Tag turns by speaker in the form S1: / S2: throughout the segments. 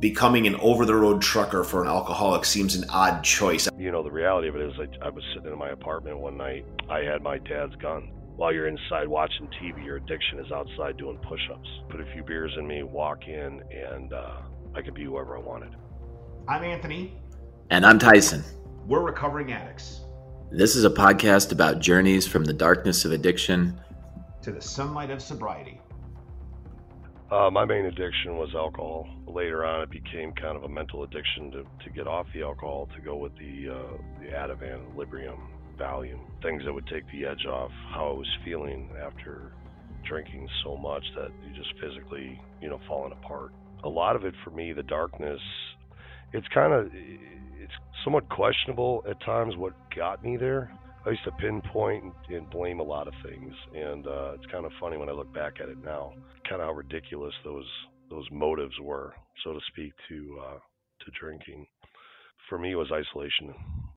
S1: becoming an over the road trucker for an alcoholic seems an odd choice.
S2: You know, the reality of it is, I, I was sitting in my apartment one night. I had my dad's gun. While you're inside watching TV, your addiction is outside doing push ups. Put a few beers in me, walk in, and uh, I could be whoever I wanted.
S3: I'm Anthony.
S4: And I'm Tyson.
S3: We're recovering addicts.
S4: This is a podcast about journeys from the darkness of addiction
S3: to the sunlight of sobriety.
S2: Uh, my main addiction was alcohol. Later on, it became kind of a mental addiction to, to get off the alcohol, to go with the uh, the Ativan, Librium, Valium, things that would take the edge off how I was feeling after drinking so much that you just physically, you know, falling apart. A lot of it for me, the darkness, it's kind of it's somewhat questionable at times what got me there. I used to pinpoint and blame a lot of things, and uh, it's kind of funny when I look back at it now. Kind of how ridiculous those those motives were, so to speak, to uh, to drinking. For me, it was isolation.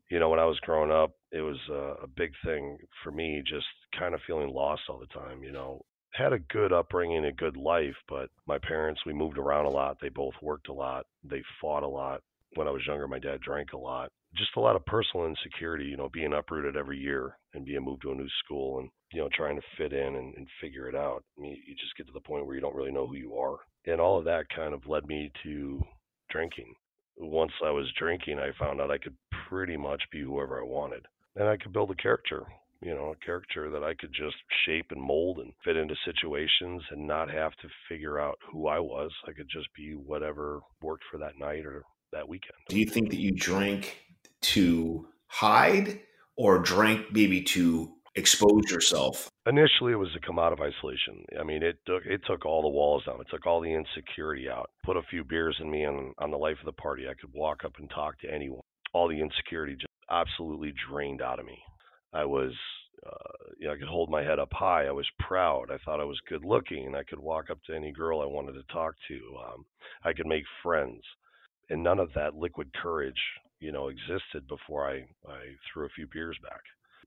S2: You know, when I was growing up, it was uh, a big thing for me, just kind of feeling lost all the time. You know, had a good upbringing, a good life, but my parents, we moved around a lot. They both worked a lot. They fought a lot. When I was younger, my dad drank a lot just a lot of personal insecurity, you know, being uprooted every year and being moved to a new school and, you know, trying to fit in and, and figure it out. I mean, you just get to the point where you don't really know who you are. And all of that kind of led me to drinking. Once I was drinking, I found out I could pretty much be whoever I wanted. And I could build a character, you know, a character that I could just shape and mold and fit into situations and not have to figure out who I was. I could just be whatever worked for that night or that weekend.
S1: Do you think that you drank to hide or drank maybe to expose yourself?
S2: Initially, it was to come out of isolation. I mean, it took it took all the walls down. It took all the insecurity out. Put a few beers in me, and on the life of the party, I could walk up and talk to anyone. All the insecurity just absolutely drained out of me. I was, uh, you know, I could hold my head up high. I was proud. I thought I was good looking. I could walk up to any girl I wanted to talk to. Um, I could make friends, and none of that liquid courage you know existed before I I threw a few beers back.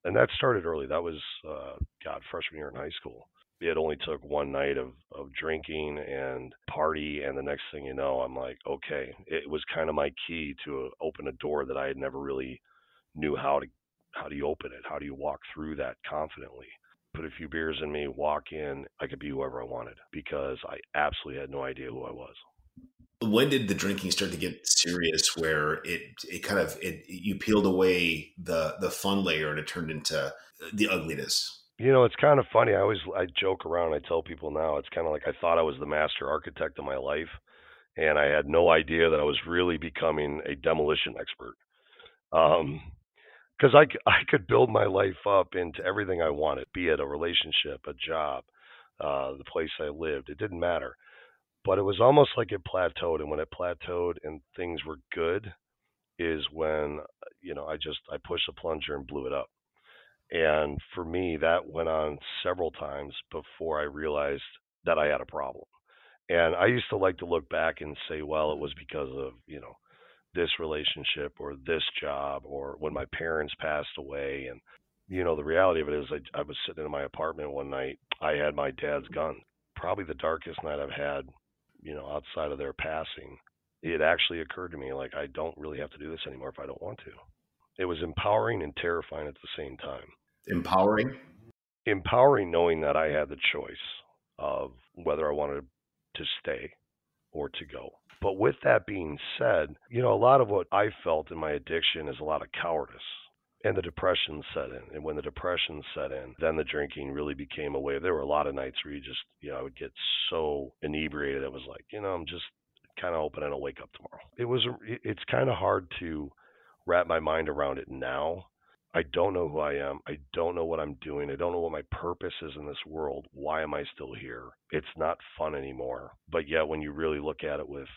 S2: And that started early. That was uh, God freshman year in high school. It only took one night of of drinking and party, and the next thing you know, I'm like, okay. It was kind of my key to open a door that I had never really knew how to how do you open it? How do you walk through that confidently? Put a few beers in me, walk in, I could be whoever I wanted because I absolutely had no idea who I was
S1: when did the drinking start to get serious where it it kind of it you peeled away the the fun layer and it turned into the ugliness?
S2: You know it's kind of funny. I always i joke around. I tell people now it's kind of like i thought i was the master architect of my life and i had no idea that i was really becoming a demolition expert. Um because I, I could build my life up into everything i wanted be it a relationship a job uh the place i lived. It didn't matter but it was almost like it plateaued and when it plateaued and things were good is when uh, you know i just i pushed the plunger and blew it up. And for me that went on several times before i realized that i had a problem. And i used to like to look back and say well it was because of you know this relationship or this job or when my parents passed away. And you know the reality of it is I, I was sitting in my apartment one night. I had my dad's gun probably the darkest night i've had you know, outside of their passing, it actually occurred to me like I don't really have to do this anymore if I don't want to. It was empowering and terrifying at the same time.
S1: Empowering?
S2: Empowering knowing that I had the choice of whether I wanted to stay or to go. But with that being said, you know, a lot of what I felt in my addiction is a lot of cowardice and the depression set in. And when the depression set in, then the drinking really became a way. There were a lot of nights where you just, you know, I would get so inebriated. It was like, you know, I'm just kind of hoping I don't wake up tomorrow. It was, it's kind of hard to wrap my mind around it now. I don't know who I am. I don't know what I'm doing. I don't know what my purpose is in this world. Why am I still here? It's not fun anymore. But yet, when you really look at it with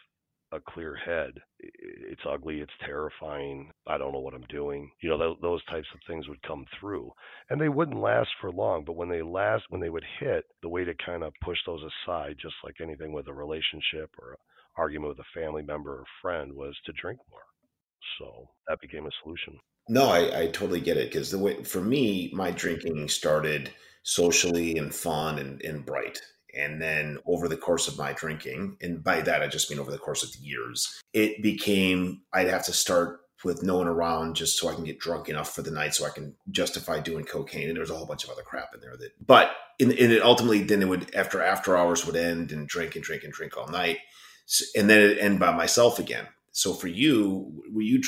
S2: a clear head. It's ugly. It's terrifying. I don't know what I'm doing. You know, th- those types of things would come through, and they wouldn't last for long. But when they last, when they would hit, the way to kind of push those aside, just like anything with a relationship or an argument with a family member or friend, was to drink more. So that became a solution.
S1: No, I, I totally get it because the way for me, my drinking started socially and fun and, and bright And then over the course of my drinking, and by that I just mean over the course of the years, it became I'd have to start with no one around just so I can get drunk enough for the night so I can justify doing cocaine. And there's a whole bunch of other crap in there that, but in, in it ultimately, then it would, after after hours would end and drink and drink and drink all night. And then it end by myself again. So for you, were you,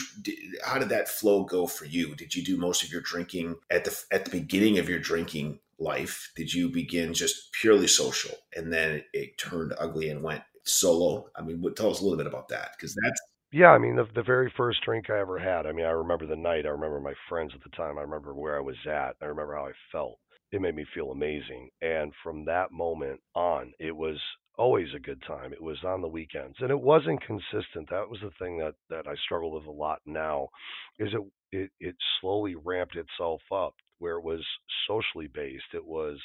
S1: how did that flow go for you? Did you do most of your drinking at the, at the beginning of your drinking life? Did you begin just purely social and then it turned ugly and went solo? I mean, tell us a little bit about that because that's
S2: yeah, I mean the the very first drink I ever had. I mean, I remember the night. I remember my friends at the time. I remember where I was at. I remember how I felt. It made me feel amazing. And from that moment on, it was always a good time. It was on the weekends, and it wasn't consistent. That was the thing that that I struggle with a lot now. Is it it it slowly ramped itself up where it was socially based. It was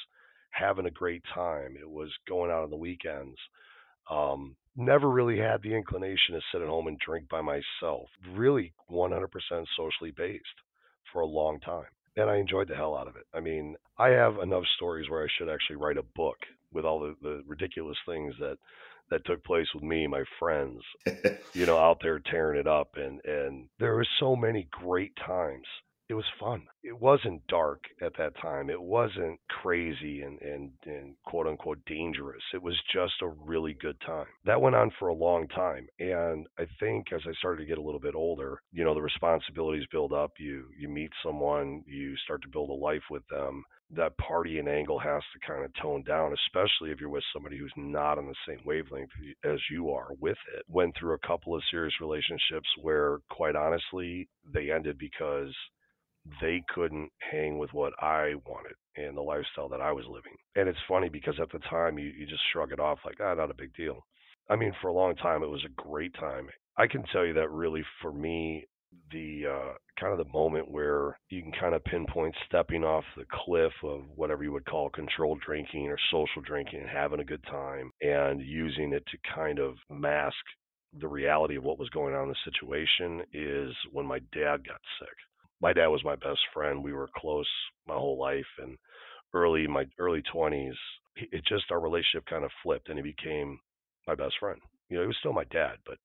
S2: having a great time. It was going out on the weekends. Um, never really had the inclination to sit at home and drink by myself. Really 100% socially based for a long time. And I enjoyed the hell out of it. I mean, I have enough stories where I should actually write a book with all the, the ridiculous things that that took place with me and my friends, you know, out there tearing it up and and there were so many great times it was fun. It wasn't dark at that time. It wasn't crazy and, and, and quote unquote dangerous. It was just a really good time. That went on for a long time. And I think as I started to get a little bit older, you know, the responsibilities build up. You you meet someone, you start to build a life with them. That partying angle has to kind of tone down, especially if you're with somebody who's not on the same wavelength as you are with it. Went through a couple of serious relationships where, quite honestly, they ended because they couldn't hang with what I wanted and the lifestyle that I was living. And it's funny because at the time you, you just shrug it off like, ah, not a big deal. I mean, for a long time, it was a great time. I can tell you that really for me, the uh, kind of the moment where you can kind of pinpoint stepping off the cliff of whatever you would call controlled drinking or social drinking and having a good time and using it to kind of mask the reality of what was going on in the situation is when my dad got sick my dad was my best friend. We were close my whole life, and early my early twenties, it just our relationship kind of flipped, and he became my best friend. You know, he was still my dad, but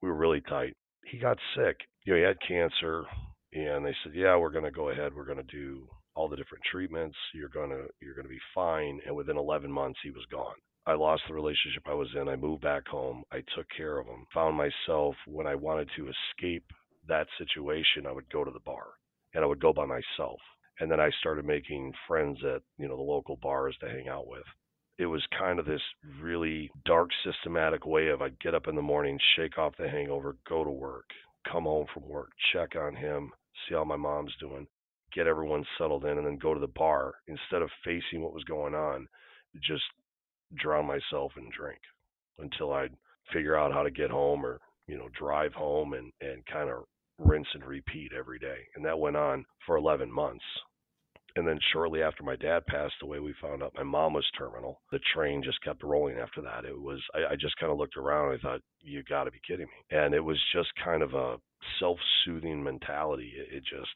S2: we were really tight. He got sick. You know, he had cancer, and they said, "Yeah, we're going to go ahead. We're going to do all the different treatments. You're gonna you're gonna be fine." And within 11 months, he was gone. I lost the relationship I was in. I moved back home. I took care of him. Found myself when I wanted to escape that situation, I would go to the bar and I would go by myself. And then I started making friends at, you know, the local bars to hang out with. It was kind of this really dark, systematic way of I'd get up in the morning, shake off the hangover, go to work, come home from work, check on him, see how my mom's doing, get everyone settled in, and then go to the bar. Instead of facing what was going on, just drown myself in drink until I'd figure out how to get home or you know drive home and and kind of rinse and repeat every day. And that went on for 11 months. And then shortly after my dad passed away, we found out my mom was terminal. The train just kept rolling after that. It was, I, I just kind of looked around and I thought, you got to be kidding me. And it was just kind of a self soothing mentality. It, it just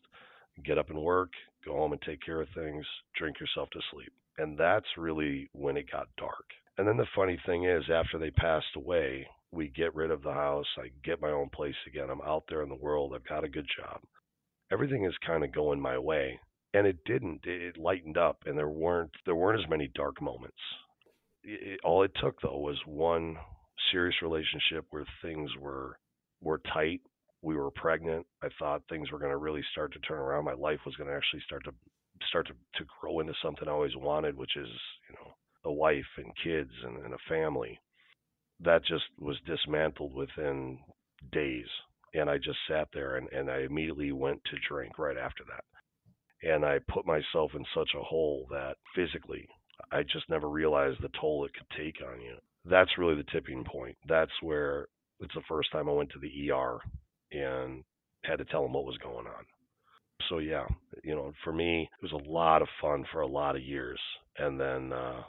S2: get up and work, go home and take care of things, drink yourself to sleep. And that's really when it got dark. And then the funny thing is, after they passed away, we get rid of the house. I get my own place again. I'm out there in the world. I've got a good job. Everything is kind of going my way. And it didn't. It lightened up, and there weren't there weren't as many dark moments. It, all it took though was one serious relationship where things were were tight. We were pregnant. I thought things were going to really start to turn around. My life was going to actually start to start to, to grow into something I always wanted, which is you know a wife and kids and, and a family that just was dismantled within days. And I just sat there and, and I immediately went to drink right after that. And I put myself in such a hole that physically, I just never realized the toll it could take on you. That's really the tipping point. That's where it's the first time I went to the ER and had to tell them what was going on. So yeah, you know, for me, it was a lot of fun for a lot of years, and then uh,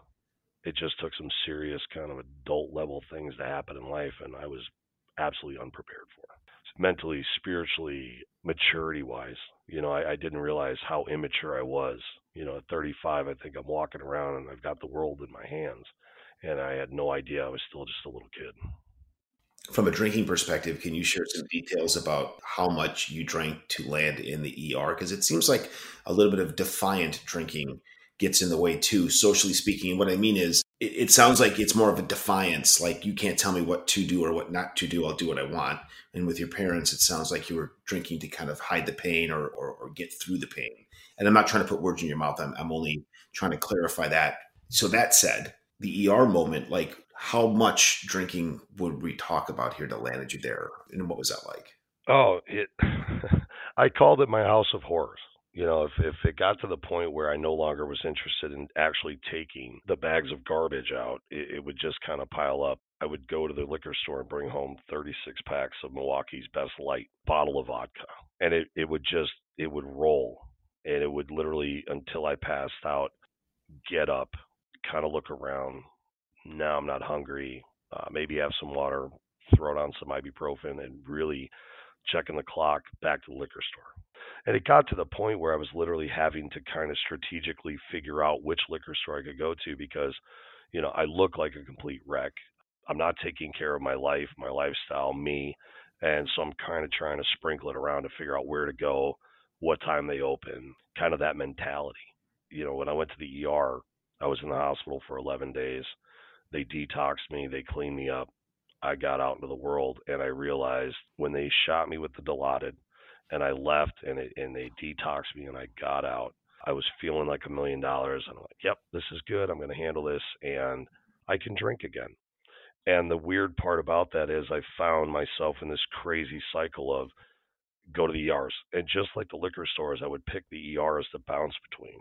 S2: it just took some serious kind of adult level things to happen in life, and I was absolutely unprepared for. Mentally, spiritually, maturity wise, you know, I, I didn't realize how immature I was. You know, at 35, I think I'm walking around and I've got the world in my hands. and I had no idea. I was still just a little kid.
S1: From a drinking perspective, can you share some details about how much you drank to land in the ER? Because it seems like a little bit of defiant drinking gets in the way too, socially speaking. What I mean is, it, it, sounds like it's more of a defiance, like you can't tell me what to do or what not to do. I'll do what I want. And with your parents, it sounds like you were drinking to kind of hide the pain or, or, or get through the pain. And I'm not trying to put words in your mouth. I'm, I'm only trying to clarify that. So that said, the ER moment, like how much drinking would we talk about here that landed you there? And what was that like?
S2: Oh, it, I called it my house of horrors you know, if, if it got to the point where I no longer was interested in actually taking the bags of garbage out, it, it would just kind of pile up. I would go to the liquor store and bring home 36 packs of Milwaukee's Best Light bottle of vodka. And it, it would just, it would roll. And it would literally, until I passed out, get up, kind of look around. Now I'm not hungry. Uh, maybe have some water, throw down some ibuprofen, and really checking the clock back to the liquor store. And it got to the point where I was literally having to kind of strategically figure out which liquor store I could go to because, you know, I look like a complete wreck. I'm not taking care of my life, my lifestyle, me. And so I'm kind of trying to sprinkle it around to figure out where to go, what time they open, kind of that mentality. You know, when I went to the ER, I was in the hospital for 11 days. They detoxed me, they cleaned me up. I got out into the world and I realized when they shot me with the Dilaudid and I left and it, and they detoxed me and I got out. I was feeling like a million dollars and I'm like, yep, this is good. I'm going to handle this and I can drink again. And the weird part about that is I found myself in this crazy cycle of go to the ERs. And just like the liquor stores, I would pick the ERs to bounce between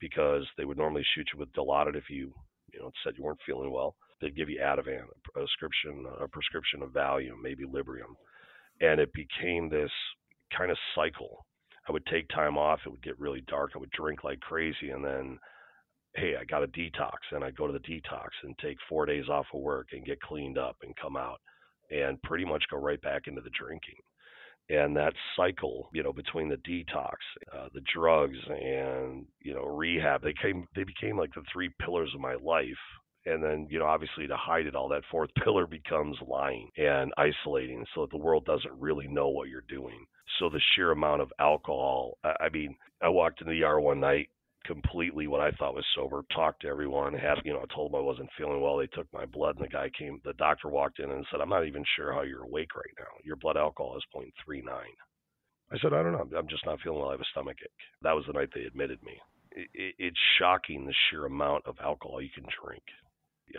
S2: because they would normally shoot you with Dilaudid if you, you know, said you weren't feeling well. They'd give you Ativan, a prescription, a prescription of Valium, maybe Librium. And it became this kind of cycle. I would take time off. It would get really dark. I would drink like crazy, and then, hey, I got a detox, and I'd go to the detox and take four days off of work and get cleaned up and come out, and pretty much go right back into the drinking. And that cycle, you know, between the detox, uh, the drugs, and you know, rehab, they came, they became like the three pillars of my life and then you know obviously to hide it all that fourth pillar becomes lying and isolating so that the world doesn't really know what you're doing so the sheer amount of alcohol i mean i walked into the ER one night completely what i thought was sober talked to everyone had you know i told them i wasn't feeling well they took my blood and the guy came the doctor walked in and said i'm not even sure how you're awake right now. Your blood alcohol is 0.39 i said i don't know. I'm just not feeling well. I have a stomach ache. That was the night they admitted me. It, it's shocking the sheer amount of alcohol you can drink.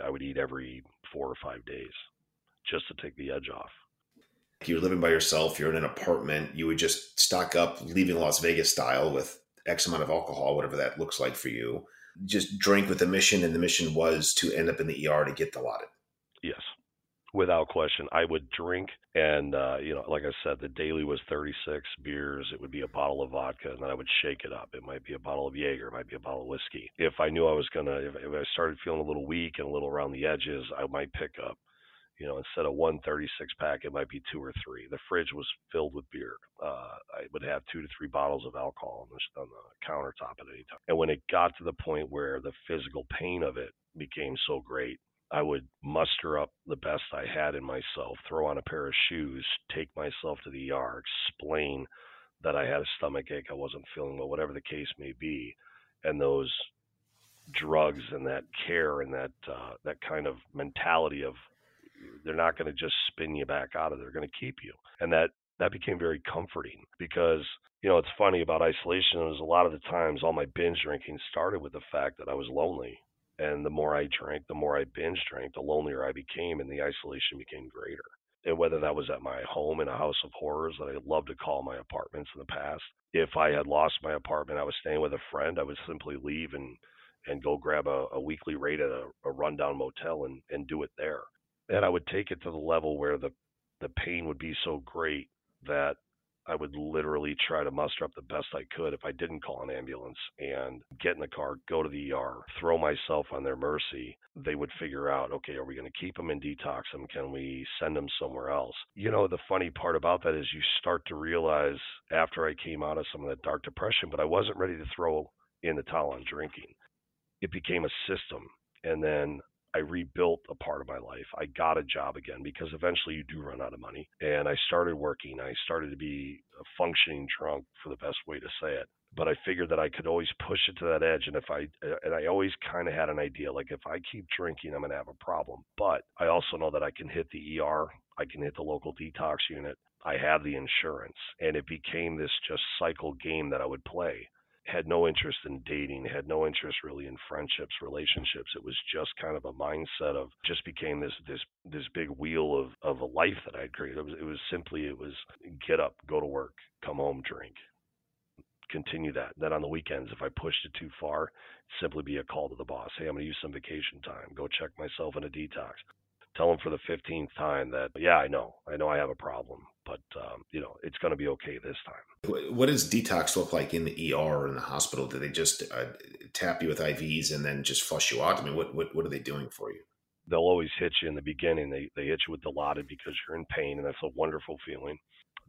S2: I would eat every four or five days just to take the edge off.
S1: You're living by yourself, you're in an apartment, you would just stock up, leaving Las Vegas style with X amount of alcohol, whatever that looks like for you. Just drink with a mission, and the mission was to end up in the ER to get the Dilaudid.
S2: Yes without question. I would drink, and uh, you know, like I said, the daily was 36 beers. It would be a bottle of vodka, and then I would shake it up. It might be a bottle of Jaeger, it might be a bottle of whiskey. If I knew I was gonna, if I started feeling a little weak and a little around the edges, I might pick up. You know, instead of one 36 pack, it might be two or three. The fridge was filled with beer. Uh, I would have two to three bottles of alcohol on the, on the countertop at any time. And when it got to the point where the physical pain of it became so great, I would muster up the best I had in myself, throw on a pair of shoes, take myself to the ER, explain that I had a stomach ache, I wasn't feeling well, whatever the case may be, and those drugs and that care and that uh, that kind of mentality of they're not going to just spin you back out of they're going to keep you, and that that became very comforting because you know it's funny about isolation is a lot of the times all my binge drinking started with the fact that I was lonely and the more I drank, the more I binge drank, the lonelier I became, and the isolation became greater. And whether that was at my home in a house of horrors that I love to call my apartments in the past, if I had lost my apartment, I was staying with a friend, I would simply leave and and go grab a, a weekly rate at a, a rundown motel and, and do it there. And I would take it to the level where the the pain would be so great that I would literally try to muster up the best I could if I didn't call an ambulance and get in the car, go to the ER, throw myself on their mercy. They would figure out, okay, are we going to keep them and detox them? Can we send them somewhere else? You know, the funny part about that is you start to realize after I came out of some of that dark depression, but I wasn't ready to throw in the towel on drinking. It became a system. And then I rebuilt a part of my life. I got a job again because eventually you do run out of money. And I started working. I started to be a functioning drunk, for the best way to say it. But I figured that I could always push it to that edge. And if I, and I always kind of had an idea like if I keep drinking, I'm going to have a problem. But I also know that I can hit the ER, I can hit the local detox unit. I have the insurance. And it became this just cycle game that I would play had no interest in dating, had no interest really in friendships, relationships. It was just kind of a mindset of just became this this this big wheel of of a life that I'd created. It was it was simply it was get up, go to work, come home, drink. Continue that. Then on the weekends, if I pushed it too far, simply be a call to the boss. Hey, I'm going to use some vacation time. Go check myself in a detox tell them for the 15th time that yeah i know. I know i have a problem but um, you know it's going to be okay this time.
S1: What does detox look like in the er or in the hospital? Do they just uh, tap you with ivs and then just flush you out? I mean what, what, what are they doing for you?
S2: They'll always hit you in the beginning. They, they hit you with dilaudid because you're in pain and that's a wonderful feeling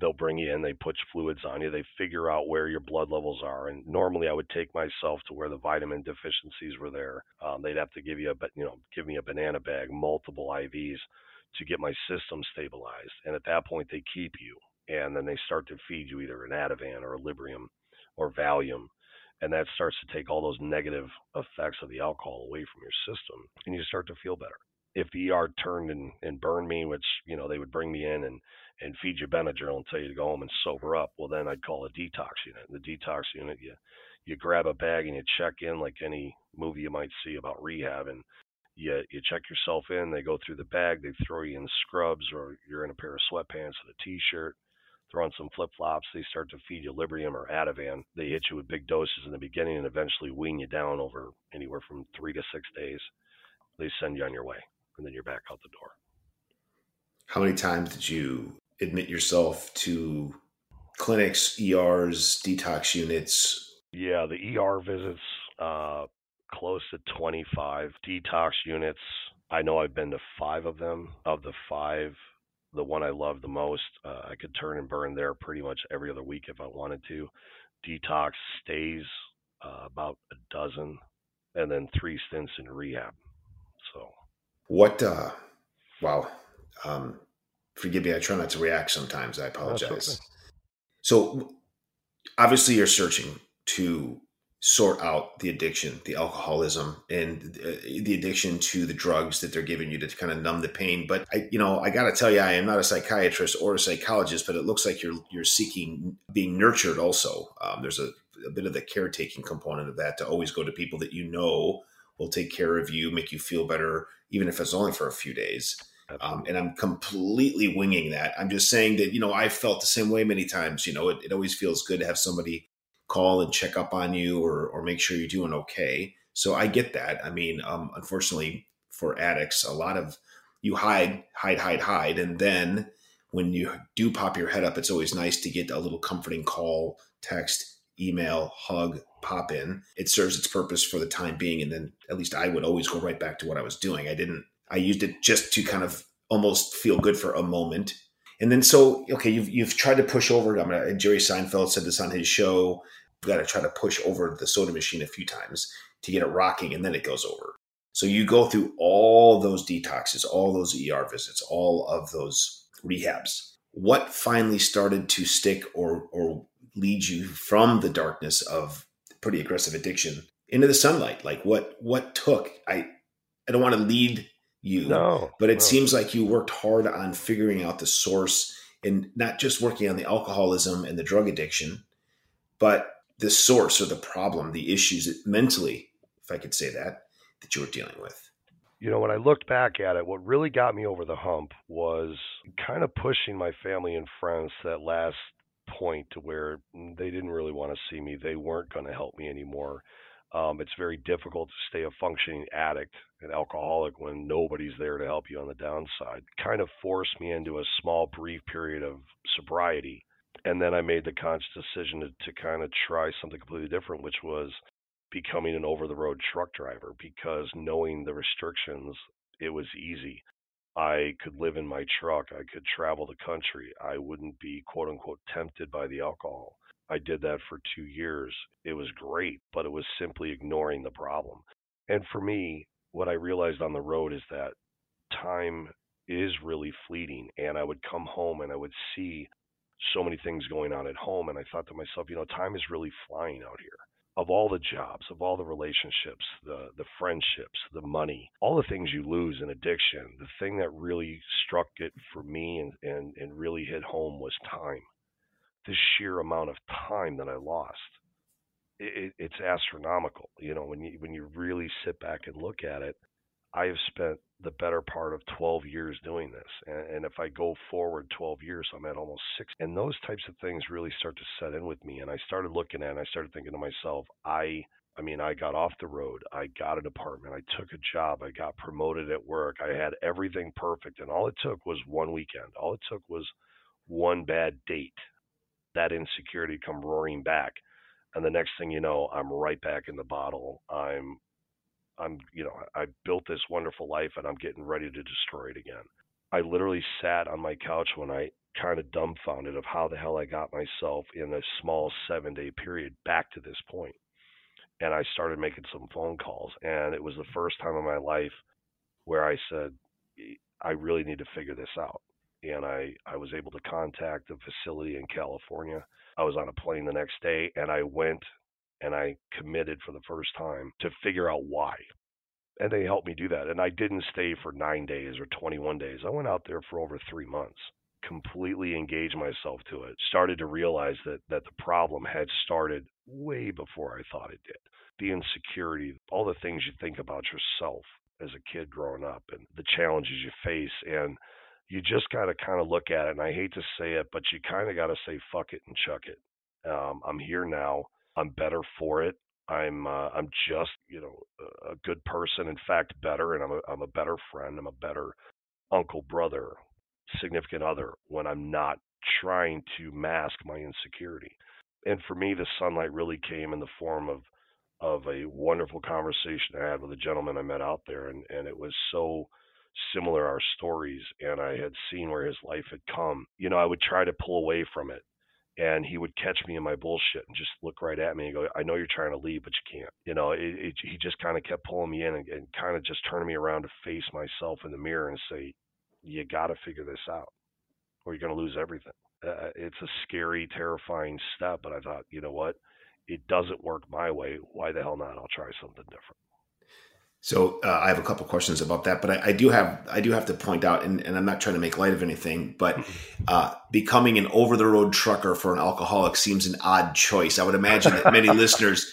S2: they'll bring you in, they put fluids on you, they figure out where your blood levels are. And normally I would take myself to where the vitamin deficiencies were there. Um, they'd have to give you a, you know, give me a banana bag, multiple IVs to get my system stabilized. And at that point, they keep you. And then they start to feed you either an Ativan or a Librium or Valium. And that starts to take all those negative effects of the alcohol away from your system. And you start to feel better if the ER turned and, and burned me, which you know they would bring me in and and feed you Benadryl and tell you to go home and sober up, well then I'd call a detox unit. The detox unit, you you grab a bag and you check in like any movie you might see about rehab, and you you check yourself in. They go through the bag, they throw you in scrubs, or you're in a pair of sweatpants and a t-shirt. Throw on some flip flops. They start to feed you Librium or Ativan. They hit you with big doses in the beginning and eventually wean you down over anywhere from three to six days. They send you on your way and then you're back out the door.
S1: How many times did you admit yourself to clinics, ERs, detox units?
S2: Yeah, the ER visits, uh, close to 25 detox units. I know I've been to five of them. Of the five, the one I love the most, uh, I could turn and burn there pretty much every other week if I wanted to. Detox stays uh, about a dozen, and then three stints in rehab. So
S1: what? Uh, wow. Um, forgive me. I try not to react sometimes. I apologize. Okay. So, obviously, you're searching to sort out the addiction, the alcoholism, and uh, the addiction to the drugs that they're giving you to kind of numb the pain. But I, you know, I got to tell you, I am not a psychiatrist or a psychologist, but it looks like you're you're seeking being nurtured. Also, um, there's a, a bit of the caretaking component of that to always go to people that you know will take care of you, make you feel better, even if it's only for a few days. Um, and I'm completely winging that. I'm just saying that, you know, I felt the same way many times. You know, it, it always feels good to have somebody call and check up on you or, or make sure you're doing okay. So I get that. I mean, um, unfortunately for addicts, a lot of you hide, hide, hide, hide. And then when you do pop your head up, it's always nice to get a little comforting call, text, email, hug, pop in. It serves its purpose for the time being. And then at least I would always go right back to what I was doing. I didn't, I used it just to kind of almost feel good for a moment. And then so, okay, you've, you've tried to push over. I'm mean, Jerry Seinfeld said this on his show. You've got to try to push over the soda machine a few times to get it rocking and then it goes over. So you go through all those detoxes, all those ER visits, all of those rehabs. What finally started to stick or or lead you from the darkness of pretty aggressive addiction into the sunlight? Like what what took? I I don't want to lead you,
S2: no,
S1: but it
S2: no.
S1: seems like you worked hard on figuring out the source and not just working on the alcoholism and the drug addiction, but the source or the problem, the issues that mentally, if I could say that, that you were dealing with.
S2: You know, when I looked back at it, what really got me over the hump was kind of pushing my family and friends to that last point to where they didn't really want to see me. They weren't going to help me anymore. Um, it's very difficult to stay a functioning addict and alcoholic when nobody's there to help you on the downside. Kind of forced me into a small, brief period of sobriety. And then I made the conscious decision to, to kind of try something completely different, which was becoming an over the road truck driver because knowing the restrictions, it was easy. I could live in my truck. I could travel the country. I wouldn't be quote unquote tempted by the alcohol. I did that for two years. It was great, but it was simply ignoring the problem. And for me, what I realized on the road is that time is really fleeting. And I would come home and I would see so many things going on at home. And I thought to myself, you know, time is really flying out here. Of all the jobs, of all the relationships, the the friendships, the money, all the things you lose in addiction, the thing that really struck it for me and, and, and really hit home was time. The sheer amount of time that I lost. It, it's astronomical. You know, when you when you really sit back and look at it, I have spent the better part of 12 years doing this. And, and, if I go forward 12 years, I'm at almost six. And those types of things really start to set in with me. And I started looking at it and I started thinking to myself, I. I mean, I got off the road. I got an apartment. I took a job. I got promoted at work. I had everything perfect. And all it took was one weekend. All it took was one bad date. That insecurity come roaring back. And the next thing you know, I'm right back in the bottle. I'm I'm, you know, I built this wonderful life and I'm getting ready to destroy it again. I literally sat on my couch one night, kind of dumbfounded of how the hell I got myself in a small seven day period back to this. And I started making some phone calls. And it was the first time in my life where I said, I really need to figure this out. And I, I was able to contact a facility in California. I was on a plane the next day and I went and I committed for the first time to figure out why. And they helped me do that. And I didn't stay for nine days or 21 days. I went out there for over three months, completely engaged myself to it, started to realize that, that the problem had started way before I thought it did. The insecurity, all the things you think about yourself as a kid growing up, and the challenges you face. And you just got to kind of look at it. And I hate to say it, but you kind of got to say, fuck it and chuck it. Um, I'm here now. I'm better for it. I'm uh, I'm just you know a good person. In fact, better, and I'm a I'm a better friend. I'm a better uncle, brother, significant other when I'm not trying to mask my insecurity. And for me, the sunlight really came in the form of of a wonderful conversation I had with a gentleman I met out there, and and it was so similar our stories, and I had seen where his life had come. You know, I would try to pull away from it and he would catch me in my bullshit and just look right at me and go, "I know you're trying to leave, but you can't." You know, it, it, he just kind of kept pulling me in and, and kind of just turning me around to face myself in the mirror and say, "You got to figure this out, or you're going to lose everything." Uh, it's a scary, terrifying step, but I thought, you know what? It doesn't work my way. Why the hell not? I'll try something different.
S1: So uh, I have a couple questions about that, but I, I, do have I do have to point out, and, and, I'm not trying to make light of anything, but mm-hmm. uh, becoming an over the road trucker for an alcoholic seems an odd choice. I would imagine that many listeners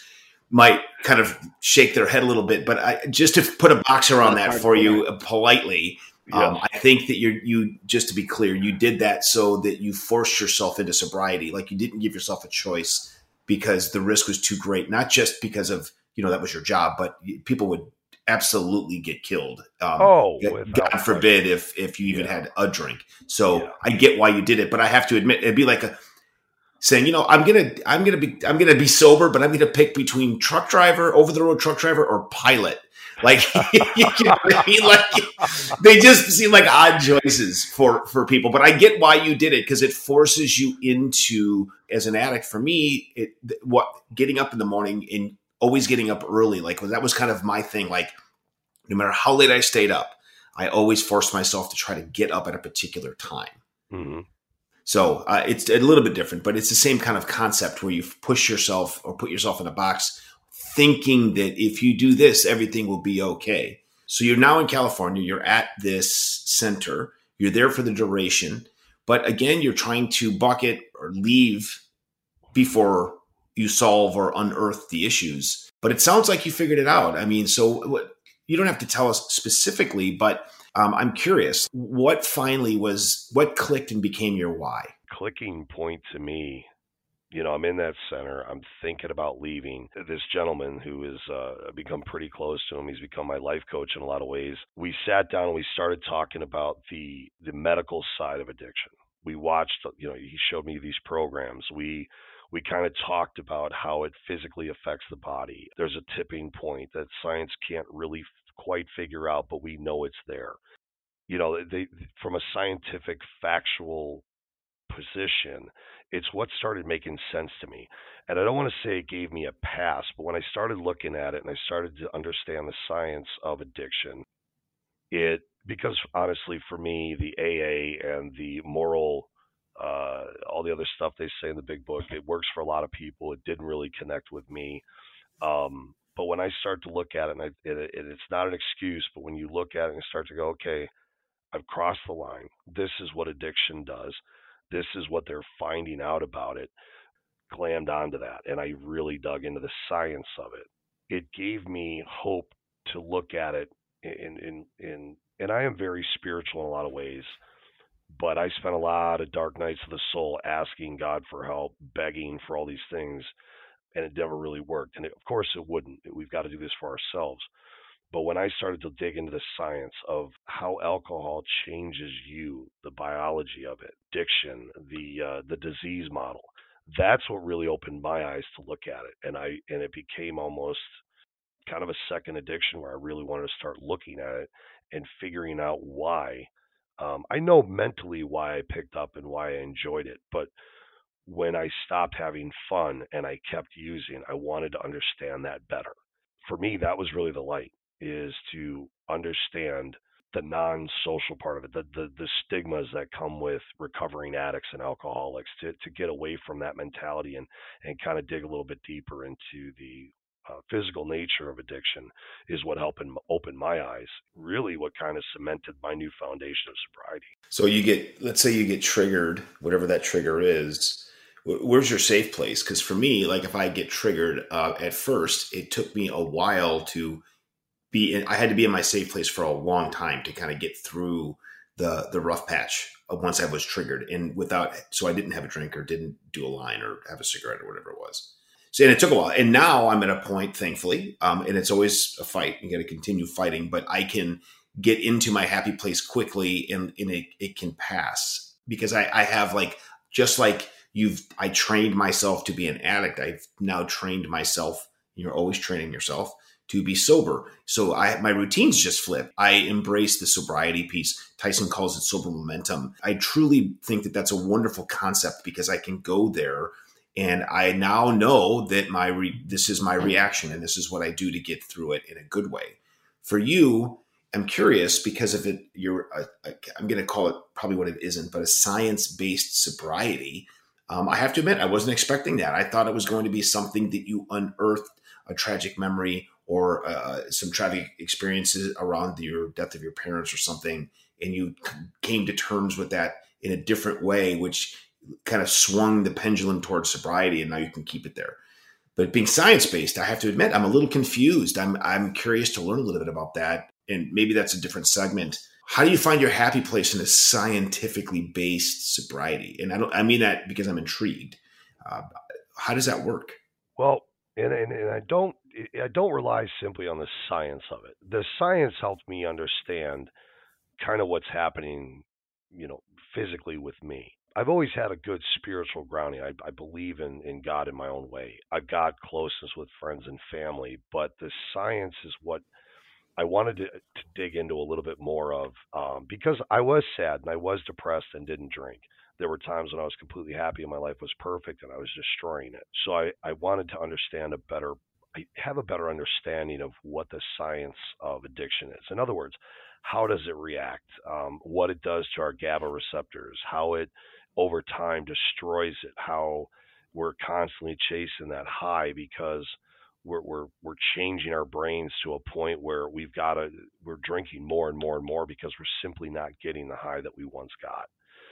S1: might kind of shake their head a little bit, but I, just to put a box around that for you uh, politely, um, I think that you you just to be clear, you did that so that you forced yourself into sobriety, like you didn't give yourself a choice because the risk was too great, not just because of you know that was your job, but people would absolutely get killed. Um,
S2: oh,
S1: God forbid if if you even yeah. had a drink. So yeah. I get why you did it, but I have to admit it'd be like a saying, you know, I'm gonna I'm gonna be I'm gonna be sober, but I'm gonna pick between truck driver, over the road truck driver, or pilot. Like, you know I mean? like they just seem like odd choices for for people. But I get why you did it because it forces you into as an addict. For me, it what getting up in the morning and always getting up early. Like that was kind of my thing. Like no matter how late I stayed up, I always forced myself to try to get up at a particular time. Mm-hmm. So uh, it's a little bit different, but it's the same kind of concept where you push yourself or put yourself in a box, thinking that if you do this, everything will be okay. So you're now in California. You're at this center. You're there for the duration, but again, you're trying to bucket or leave before you solve or unearth the issues. But it sounds like you figured it out. I mean, so you don't have to tell us specifically, but um, I'm curious what finally was what clicked and became your why.
S2: Clicking point to me, you know, I'm in that center. I'm thinking about leaving. This gentleman who has uh, become pretty close to him, he's become my life coach in a lot of ways. We sat down and we started talking about the the medical side of addiction. We watched, you know, he showed me these programs. We we kind of talked about how it physically affects the body. There's a tipping point that science can't really quite figure out, but we know it's there. You know, they, from a scientific, factual position. It's what started making sense to me. And I don't want to say it gave me a pass, but when I started looking at it and I started to understand the science of addiction, it because honestly for me the AA and the moral uh, all the other stuff they say in the big book it works for a lot of people. It didn't really connect with me. Um, but when I start to look at it, and I, it, it, it's not an excuse, but when you look at it and start to go, okay, I've crossed the line. This is what addiction does. This is what they're finding out about it. Glammed onto that, and I really dug into the science of it. It gave me hope to look at it in in in. And I am very spiritual in a lot of ways, but I spent a lot of dark nights of the soul asking God for help, begging for all these things, and it never really worked. And it, of course, it wouldn't. We've got to do this for ourselves. But when I started to dig into the science of how alcohol changes you, the biology of it, addiction, the uh, the disease model, that's what really opened my eyes to look at it, and I and it became almost kind of a second addiction where I really wanted to start looking at it and figuring out why. Um, I know mentally why I picked up and why I enjoyed it, but when I stopped having fun and I kept using, I wanted to understand that better. For me, that was really the light is to understand the non-social part of it, the, the the stigmas that come with recovering addicts and alcoholics, to to get away from that mentality and and kind of dig a little bit deeper into the uh, physical nature of addiction is what helped open my eyes. Really, what kind of cemented my new foundation of sobriety.
S1: So you get, let's say you get triggered, whatever that trigger is. Where's your safe place? Because for me, like if I get triggered uh, at first, it took me a while to be in, I had to be in my safe place for a long time to kind of get through the the rough patch once I was triggered and without so I didn't have a drink or didn't do a line or have a cigarette or whatever it was. So and it took a while. And now I'm at a point, thankfully, um, and it's always a fight. You got to continue fighting, but I can get into my happy place quickly and, and it, it can pass because I, I have like just like you've I trained myself to be an addict. I've now trained myself. You're always training yourself to be sober. So I my routines just flip. I embrace the sobriety piece. Tyson calls it sober momentum. I truly think that that's a wonderful concept because I can go there and I now know that my re- this is my reaction and this is what I do to get through it in a good way. For you, I'm curious because if it you're a, I'm going to call it probably what it isn't, but a science-based sobriety. Um, I have to admit, I wasn't expecting that. I thought it was going to be something that you unearthed a tragic memory or uh, some tragic experiences around your death of your parents or something, and you came to terms with that in a different way, which kind of swung the pendulum towards sobriety, and now you can keep it there. But being science based, I have to admit, I'm a little confused. I'm I'm curious to learn a little bit about that, and maybe that's a different segment. How do you find your happy place in a scientifically based sobriety? And I don't I mean that because I'm intrigued. Uh, how does that work?
S2: Well, and, and, and I don't I don't rely simply on the science of it. The science helped me understand kind of what's happening, you know, physically with me. I've always had a good spiritual grounding. I, I believe in, in God in my own way. I've got closeness with friends and family, but the science is what I wanted to, to dig into a little bit more of um, because I was sad and I was depressed and didn't drink there were times when I was completely happy and my life was perfect and I was destroying it. So I, I wanted to understand a better, I have a better understanding of what the science of addiction is. In other words, how does it react? Um, what it does to our GABA receptors? How it over time destroys it? How we're constantly chasing that high because we're we're we're changing our brains to a point where we've got to we're drinking more and more and more because we're simply not getting the high that we once got.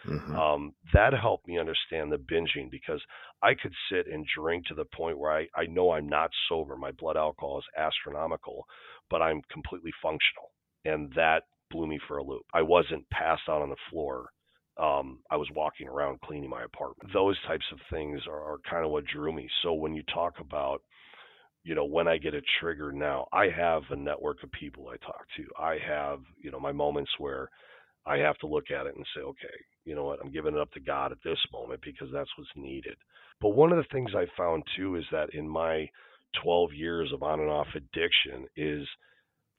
S2: Mm-hmm. Um, that helped me understand the binging because I could sit and drink to the point where I, I know I'm not sober. My blood alcohol is astronomical, but I'm completely functional. And that blew me for a loop. I wasn't passed out on the floor. Um, I was walking around cleaning my apartment. Those types of things are, are kind of what drew me. So when you talk about, you know, when I get a trigger now, I have a network of people I talk to. I have, you know, my moments where I have to look at it and say, okay, you know what, I'm giving it up to God at this moment because that's what's needed. But one of the things I found too is that in my 12 years of on and off addiction is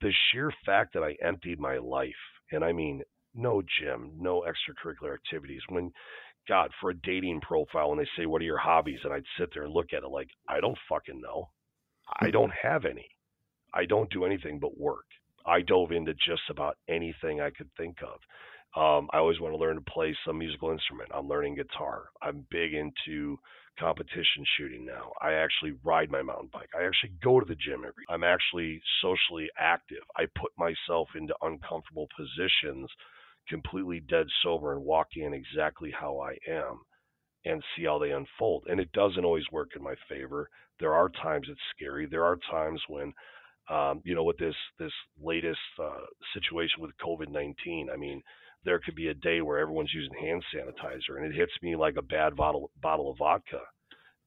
S2: the sheer fact that I emptied my life. And I mean, no gym, no extracurricular activities. When God, for a dating profile, when they say, What are your hobbies? And I'd sit there and look at it like, I don't fucking know. I
S1: Mm-hmm.
S2: don't have any. I don't do anything but work. I dove into just about anything I could think of. Um, I always want to learn to play some musical instrument. I'm learning guitar. I'm big into competition shooting now. I actually ride my mountain bike. I actually go to the gym every. I'm actually socially active. I put myself into uncomfortable positions completely dead sober and walk in exactly how I am and see how they unfold. And it doesn't always work in my favor. There are times it's scary. There are times when um, you know, with this this latest uh, situation with COVID nineteen, I mean, there could be a day where everyone's using hand sanitizer, and it hits me like a bad bottle bottle of vodka,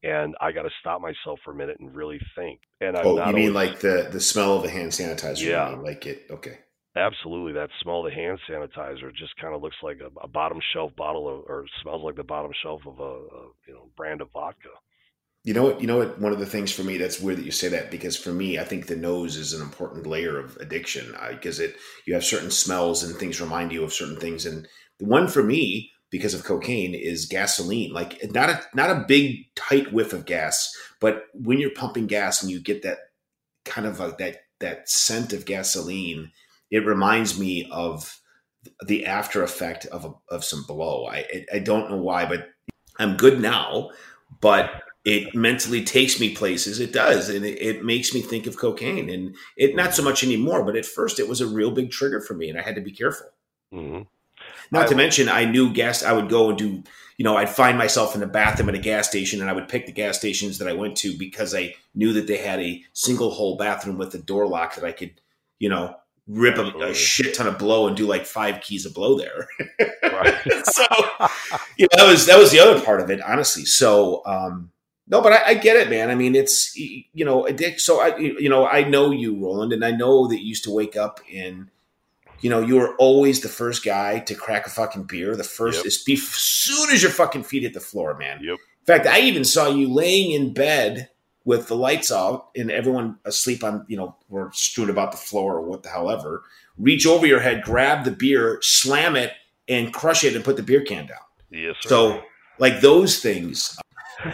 S2: and I got to stop myself for a minute and really think. And I'm
S1: Oh,
S2: not
S1: you mean
S2: always-
S1: like the the smell of a hand sanitizer?
S2: Yeah.
S1: like it. Okay.
S2: Absolutely, that smell of the hand sanitizer just kind of looks like a, a bottom shelf bottle of, or smells like the bottom shelf of a, a you know brand of vodka.
S1: You know what? You know what? One of the things for me that's weird that you say that because for me, I think the nose is an important layer of addiction because it you have certain smells and things remind you of certain things. And the one for me because of cocaine is gasoline. Like not a not a big tight whiff of gas, but when you're pumping gas and you get that kind of like that that scent of gasoline, it reminds me of the after effect of a, of some blow. I I don't know why, but I'm good now, but it mentally takes me places. It does, and it, it makes me think of cocaine. And it not so much anymore, but at first it was a real big trigger for me, and I had to be careful.
S2: hmm
S1: Not
S2: I
S1: to
S2: would-
S1: mention, I knew gas. I would go and do. You know, I'd find myself in the bathroom at a gas station, and I would pick the gas stations that I went to because I knew that they had a single hole bathroom with a door lock that I could, you know, rip a, a shit ton of blow and do like five keys of blow there.
S2: Right.
S1: so you know, that was that was the other part of it, honestly. So um no, but I, I get it, man. I mean, it's you know, so I you know, I know you, Roland, and I know that you used to wake up and you know, you were always the first guy to crack a fucking beer. The first as be soon as your fucking feet hit the floor, man.
S2: Yep.
S1: In fact, I even saw you laying in bed with the lights out and everyone asleep on, you know, or strewn about the floor or what the hell ever. Reach over your head, grab the beer, slam it, and crush it and put the beer can down.
S2: Yes. Sir.
S1: So, like those things.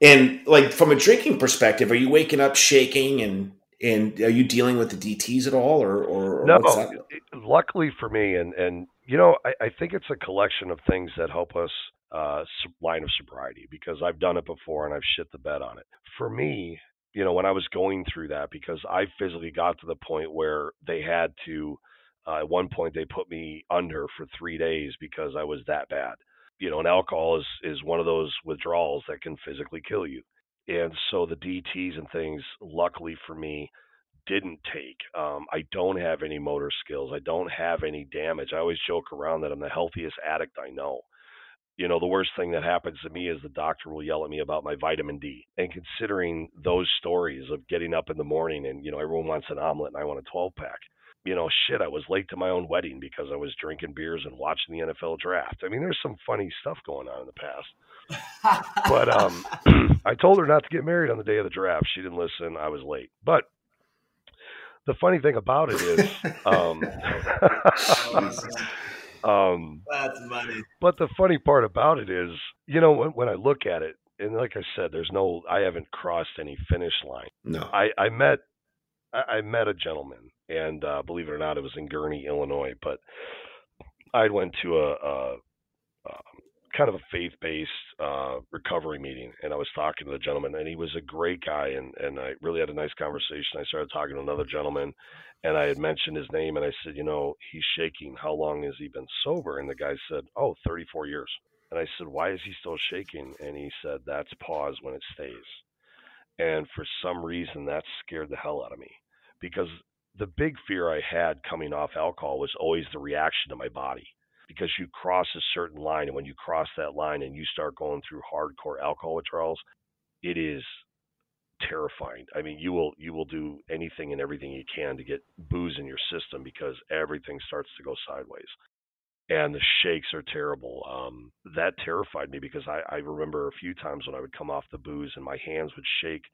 S1: And like from a drinking perspective, are you waking up shaking and and are you dealing with the DTs at all, or or, or
S2: no,
S1: what's that?
S2: luckily for me, and and you know, I, I think it's a collection of things that help us uh, line of sobriety because I've done it before and I've shit the bed on it. For me, you know, when I was going through that, because I physically got to the point where they had to. Uh, at one point, they put me under for three days because I was that bad. You know, and alcohol is is one of those withdrawals that can physically kill you. And so the DTs and things, luckily for me, didn't take. Um, I don't have any motor skills. I don't have any damage. I always joke around that I'm the healthiest addict I know. You know, the worst thing that happens to me is the doctor will yell at me about my vitamin D. And considering those stories of getting up in the morning and, you know, everyone wants an omelet and I want a 12 pack. You know, shit, I was late to my own wedding because I was drinking beers and watching the NFL draft. I mean, there's some funny stuff going on in the past. But um, I told her not to get married on the day of the draft. She didn't listen. I was late. But the funny thing about it is, um, um,
S5: That's money.
S2: but the funny part about it is, you know, when, when I look at it, and like I said, there's no, I haven't crossed any finish line.
S1: no,
S2: I, I met, I, I met a gentleman, and uh, believe it or not, it was in Gurnee, Illinois. But I went to a, a, um kind of a faith-based uh, recovery meeting, and I was talking to the gentleman, and he was a great guy, and and I really had a nice conversation. I started talking to another gentleman, and I had mentioned his name, and I said, you know, he's shaking. How long has he been sober? And the guy said, oh, 34 years. And I said, why is he still shaking? And he said, that's pause when it stays. And for some reason, that scared the hell out of me because the big fear I had coming off alcohol was always the reaction to my body. Because you cross a certain line, and when you cross that line and you start going through hardcore alcohol withdrawals, it is terrifying. I mean, you will you will do anything and everything you can to get booze in your system because everything starts to go sideways. And the shakes are terrible. Um, that terrified me because I, I remember a few times when I would come off the booze and my hands would shake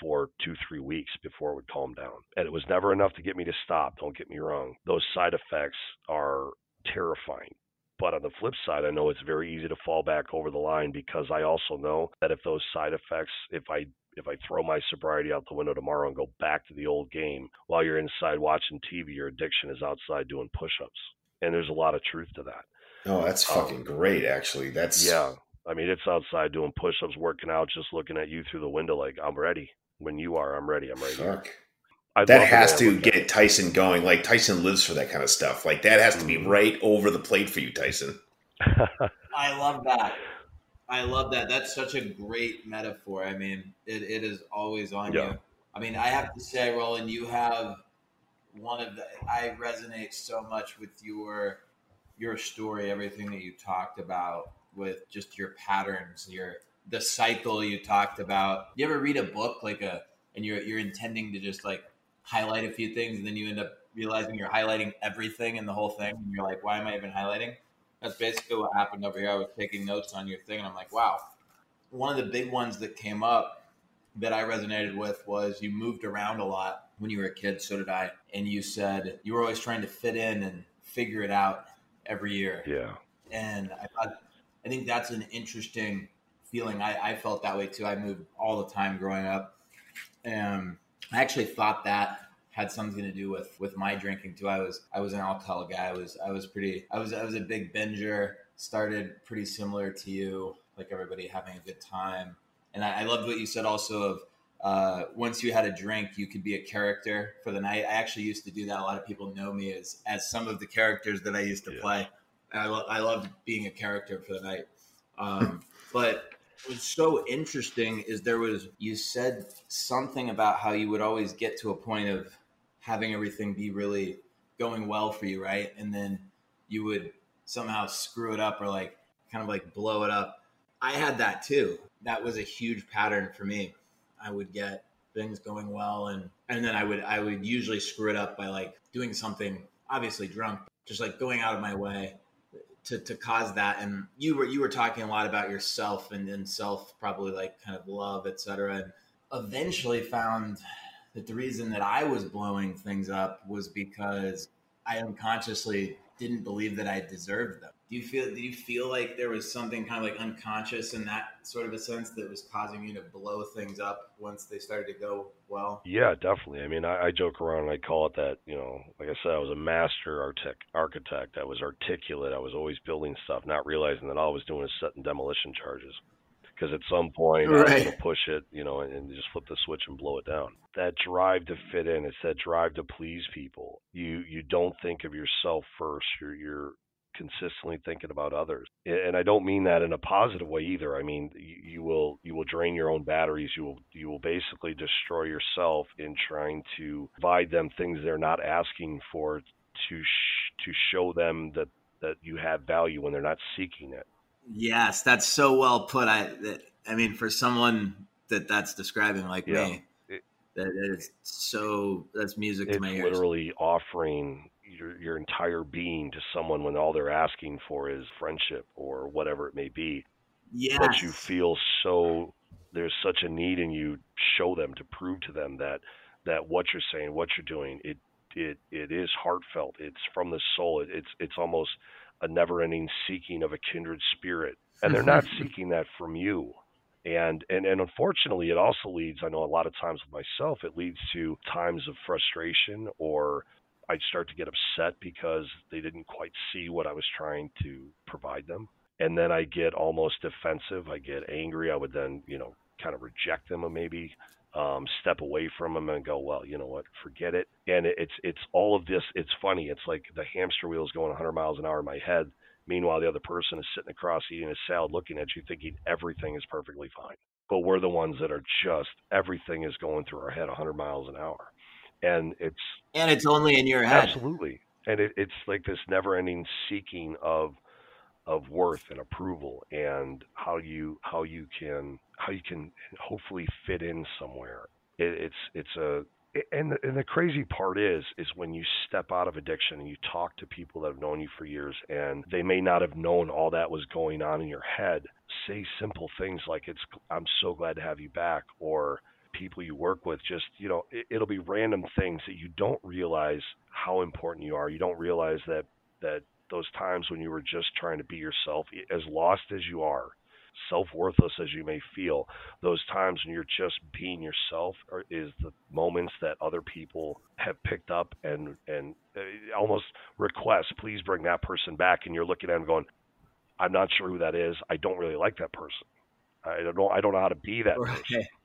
S2: for two, three weeks before it would calm down. And it was never enough to get me to stop. Don't get me wrong. Those side effects are terrifying. But on the flip side, I know it's very easy to fall back over the line because I also know that if those side effects, if I if I throw my sobriety out the window tomorrow and go back to the old game, while you're inside watching TV, your addiction is outside doing push-ups, and there's a lot of truth to that.
S1: Oh, that's
S2: Um,
S1: fucking great. Actually, that's
S2: Yeah, I mean it's outside doing push-ups, working out, just looking at you through the window like I'm ready. When you are, I'm ready. I'm ready.
S1: Fuck.
S2: I
S1: That has to
S2: look at it.
S1: get Tyson going. Like Tyson lives for that kind of stuff. Like that has to be
S2: Mhm.
S1: right over the plate for you, Tyson.
S5: I love that. I love that. That's such a great metaphor. I mean, it, it is always on
S2: Yeah.
S5: you. I mean, I have to say, Roland, you have one of the. I resonate so much with your your story, everything that you talked about, with just your patterns, your the cycle you talked about. You ever read a book like a, and you're you're intending to just like highlight a few things, and then you end up realizing you're highlighting everything in the whole thing, and you're like, why am I even highlighting? That's basically what happened over here. I was taking notes on your thing, and I'm like, wow. One of the big ones that came up that I resonated with was you moved around a lot when you were a kid. So did I. And you said you were always trying to fit in and figure it out every year.
S2: yeah,
S5: And I thought, I think that's an interesting feeling. I, I felt that way too. I moved all the time growing up. And I actually thought that had something to do with with my drinking too. I was I was an alcohol guy. I was I was pretty I was I was a big binger. Started pretty similar to you, like everybody having a good time. And I, I loved what you said also of uh, once you had a drink, you could be a character for the night. I actually used to do that. A lot of people know me as as some of the characters that I used to
S2: Yeah.
S5: play. And I, lo- I loved being a character for the night. Um, but what's so interesting is there was you said something about how you would always get to a point of having everything be really going well for you, right? And then you would somehow screw it up or like kind of like blow it up. I had that too. That was a huge pattern for me. I would get things going well and and then I would I would usually screw it up by like doing something obviously drunk, just like going out of my way to, to cause that. And you were you were talking a lot about yourself and then self probably like kind of love etc and eventually found that the reason that i was blowing things up was because i unconsciously didn't believe that i deserved them do you feel do you feel like there was something kind of like unconscious in that sort of a sense that was causing you to blow things up once they started to go well
S2: yeah, definitely. I mean, I, I joke around and I call it that. You know, like I said, I was a master architect. Architect. I was articulate. I was always building stuff, not realizing that all I was doing is setting demolition charges. Because at some point I was
S5: Right.
S2: going to push it, you know, and, and just flip the switch and blow it down. That drive to fit in, it's that drive to please people. You you don't think of yourself first. You're you're consistently thinking about others. And i don't mean that in a positive way either. I mean you, you will you will drain your own batteries. You will you will basically destroy yourself in trying to provide them things they're not asking for to sh- to show them that that you have value when they're not seeking it.
S5: Yes that's so well put. I that, i mean for someone that that's describing like
S2: Yeah.
S5: me
S2: It-
S5: that is so that's music to my ears.
S2: literally offering your your entire being to someone when all they're asking for is friendship or whatever it may be
S5: yes.
S2: but you feel so there's such a need in you show them to prove to them that that what you're saying what you're doing it it it is heartfelt. It's from the soul. It, it's it's almost a never ending seeking of a kindred spirit and they're not seeking that from you. And and and unfortunately it also leads i know a lot of times with myself it leads to times of frustration or i'd start to get upset because they didn't quite see what i was trying to provide them and then I get almost defensive. I get angry. I would then, you know, kind of reject them or maybe um, step away from them and go, well, you know what, forget it. And it- it's it's all of this. It's funny. It's like the hamster wheel is going 100 miles an hour in my head. Meanwhile, the other person is sitting across eating a salad, looking at you, thinking everything is perfectly fine. But we're the ones that are just everything is going through our head 100 miles an hour, and it's
S5: and it's only in your head
S2: Absolutely. And it, it's like this never ending seeking of of worth and approval and how you how you can how you can hopefully fit in somewhere. It, it's it's a and the, and the crazy part is is when you step out of addiction and you talk to people that have known you for years and they may not have known all that was going on in your head say simple things like it's i'm so glad to have you back or people you work with just you know it, it'll be random things that you don't realize how important you are you don't realize that that those times when you were just trying to be yourself, as lost as you are, self worthless as you may feel, those times when you're just being yourself are, is the moments that other people have picked up and and uh, almost request, please bring that person back, and you're looking at them going, I'm not sure who that is. I don't really like that person. I don't know. I don't know how to be that
S5: Right.
S2: person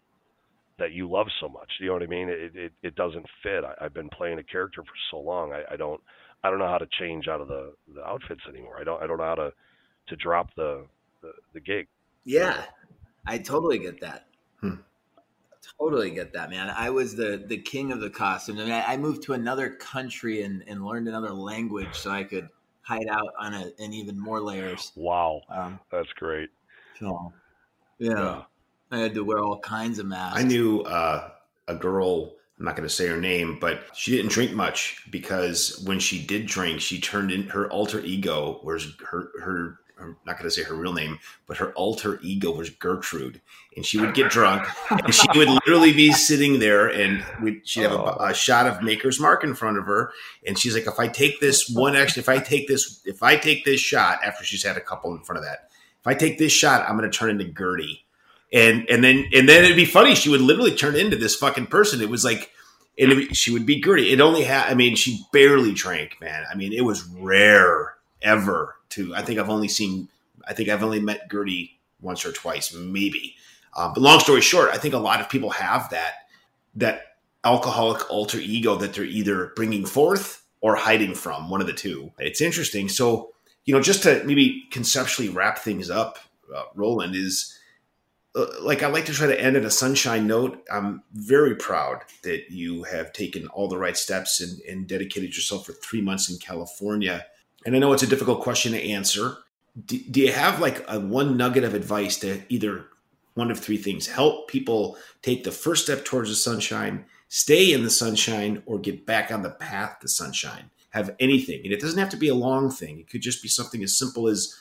S2: that you love so much. You know what I mean? It it, it doesn't fit. I, I've been playing a character for so long. I, I don't I don't know how to change out of the, the outfits anymore. I don't I don't know how to to drop the the, the gig.
S5: Yeah, I totally get that.
S1: Hmm.
S5: Totally get that, man. I was the the king of the costumes. I mean, I, I moved to another country and, and learned another language so I could hide out on a, in even more layers.
S2: Wow,
S5: Um,
S2: that's great.
S5: so, yeah, I had to wear all kinds of masks.
S1: I knew uh, a girl. I'm not going to say her name, but she didn't drink much because when she did drink, she turned in her alter ego was her her. I'm not going to say her real name, but her alter ego was Gertrude, and she would get drunk, and she would literally be sitting there, and we'd, she'd have a, a shot of Maker's Mark in front of her, and she's like, "If I take this one, actually, if I take this, if I take this shot after she's had a couple in front of that, if I take this shot, I'm going to turn into Gertie." And and then and then it'd be funny. She would literally turn into this fucking person. It was like, and she would be Gertie. It only had. I mean, she barely drank, man. I mean, it was rare ever to. I think I've only seen. I think I've only met Gertie once or twice, maybe. Um, but long story short, I think a lot of people have that that alcoholic alter ego that they're either bringing forth or hiding from. One of the two. It's interesting. So you know, just to maybe conceptually wrap things up, uh, Roland is Uh, like I like to try to end at a sunshine note. I'm very proud that you have taken all the right steps and, and dedicated yourself for three months in California. And I know it's a difficult question to answer. Do, do you have like a one nugget of advice to either one of three things help people take the first step towards the sunshine, stay in the sunshine, or get back on the path to sunshine? Have anything, and it doesn't have to be a long thing. It could just be something as simple as,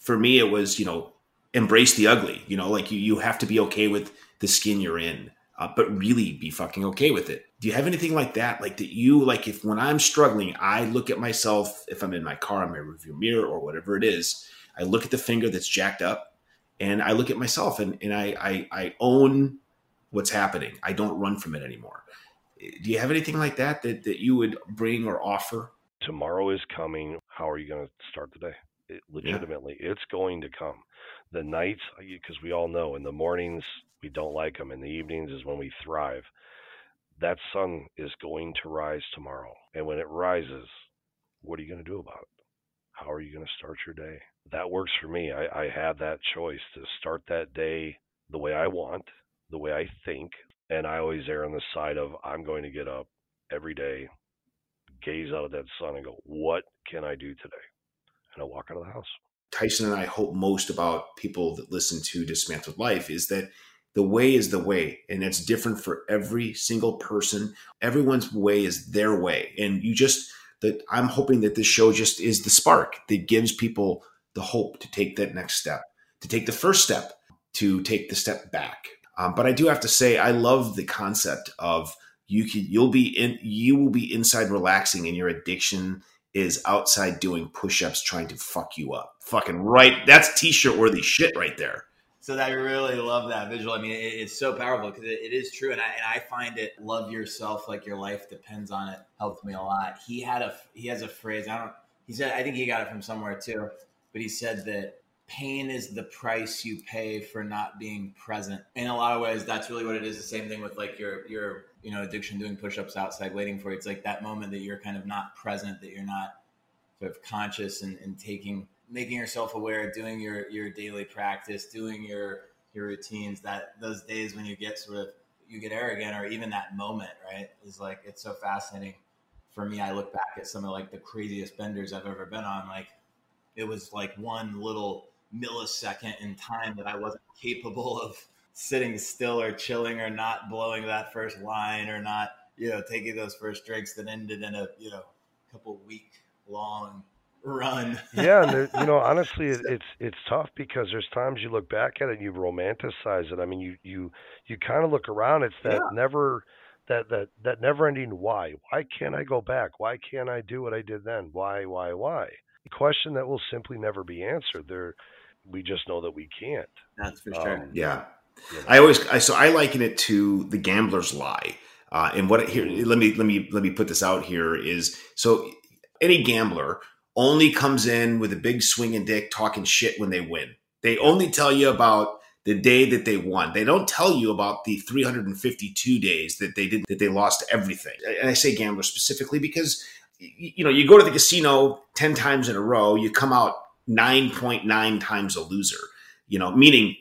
S1: for me, it was you know embrace the ugly. You know, like you, you have to be okay with the skin you're in, uh, but really be fucking okay with it. Do you have anything like that? Like that you like if when I'm struggling, I look at myself, if I'm in my car, in my review mirror or whatever it is, I look at the finger that's jacked up and I look at myself and, and I, I, I own what's happening. I don't run from it anymore. Do you have anything like that that, that you would bring or offer?
S2: Tomorrow is coming. How are you going to start the day? It, legitimately, it's going to come. The nights, uh, because we all know, in the mornings we don't like them. In the evenings is when we thrive. That sun is going to rise tomorrow, and when it rises, what are you going to do about it? How are you going to start your day? That works for me. I, I have that choice to start that day the way I want, the way I think, and I always err on the side of I'm going to get up every day, gaze out of that sun, and go, what can I do today? And I walk out of the house.
S1: Tyson and I hope most about people that listen to Dismantled Life is that the way is the way, and it's different for every single person. Everyone's way is their way, and you just that I'm hoping that this show just is the spark that gives people the hope to take that next step, to take the first step, to take the step back. Um, but I do have to say, I love the concept of you can you'll be in you will be inside relaxing, and your addiction is outside doing push-ups trying to fuck you up. Fucking right. That's t-shirt worthy shit right there.
S5: So I really love that visual. I mean, it, it's so powerful because it, it is true, and I and I find it love yourself like your life depends on it helped me a lot. He had a he has a phrase. I don't. He said I think he got it from somewhere too, but he said that pain is the price you pay for not being present. In a lot of ways, that's really what it is. The same thing with like your your you know addiction, doing push-ups outside, waiting for you. It's like that moment that you're kind of not present, that you're not sort of conscious and, and taking making yourself aware, doing your your daily practice, doing your your routines. That those days when you get sort of you get arrogant, or even that moment, right? Is like it's so fascinating. For me, I look back at some of like the craziest benders I've ever been on. Like it was like one little millisecond in time that I wasn't capable of sitting still or chilling or not blowing that first line or not, you know, taking those first drinks that ended in a you know couple week long run.
S2: yeah, and there, you know, honestly, it, it's it's tough because there's times you look back at it and you romanticize it. I mean, you you you kind of look around. It's that
S5: Yeah.
S2: never that that that never ending why. Why can't I go back? Why can't I do what I did then? Why why why? a question that will simply never be answered. There, we just know that we can't.
S5: That's for sure.
S2: Um,
S1: Yeah. I always I, so I liken it to the gambler's lie. Uh, and what here let me let me let me put this out here is so any gambler only comes in with a big swinging dick talking shit when they win. They only tell you about the day that they won. They don't tell you about the 352 days that they did that they lost everything. And I say gambler specifically because you know you go to the casino 10 times in a row, you come out 9.9 times a loser. You know, meaning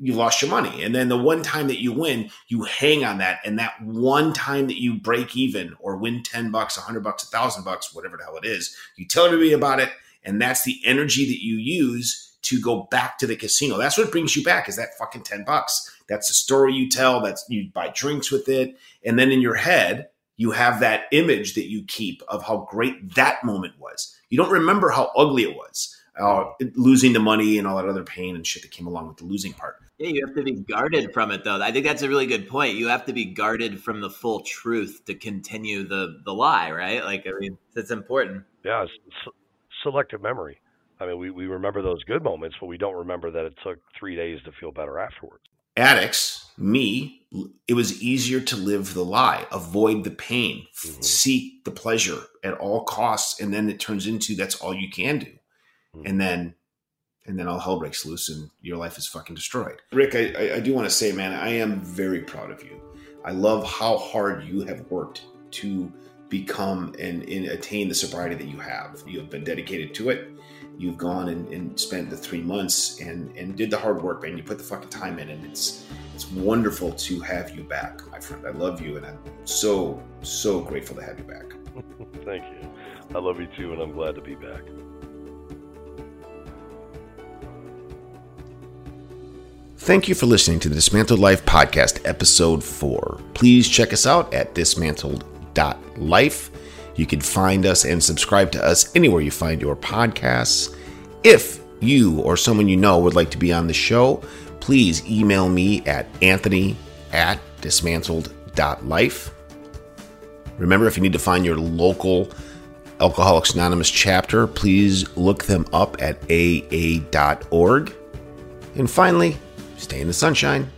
S1: you lost your money. And then the one time that you win, you hang on that. And that one time that you break even or win 10 bucks, 100 bucks, a thousand bucks, whatever the hell it is, you tell everybody about it. And that's the energy that you use to go back to the casino. That's what brings you back is that fucking 10 bucks. That's the story you tell. That's you buy drinks with it. And then in your head, you have that image that you keep of how great that moment was. You don't remember how ugly it was. Uh, losing the money and all that other pain and shit that came along with the losing part.
S5: Yeah, you have to be guarded from it, though. I think that's a really good point. You have to be guarded from the full truth to continue the the lie, right? Like, I mean, that's important.
S2: Yeah, it's selective memory. I mean, we, we remember those good moments, but we don't remember that it took three days to feel better afterwards.
S1: addicts, me, it was easier to live the lie, avoid the pain, f-
S2: Mhm.
S1: seek the pleasure at all costs, and then it turns into that's all you can do,
S2: Mhm.
S1: and then and then all hell breaks loose and your life is fucking destroyed. Rick, I, I, I do want to say, man, I am very proud of you. I love how hard you have worked to become and, and attain the sobriety that you have. You have been dedicated to it. You've gone and, and spent the three months and, and did the hard work, man. You put the fucking time in, and it's it's wonderful to have you back, my friend. I love you, and I'm so so grateful to have you back.
S2: Thank you. I love you too, and I'm glad to be back.
S1: Thank you for listening to the Dismantled Life Podcast, Episode 4. Please check us out at dismantled.life. You can find us and subscribe to us anywhere you find your podcasts. If you or someone you know would like to be on the show, please email me at anthony at dismantled.life. Remember, if you need to find your local Alcoholics Anonymous chapter, please look them up at aa.org. And finally, stay in the sunshine.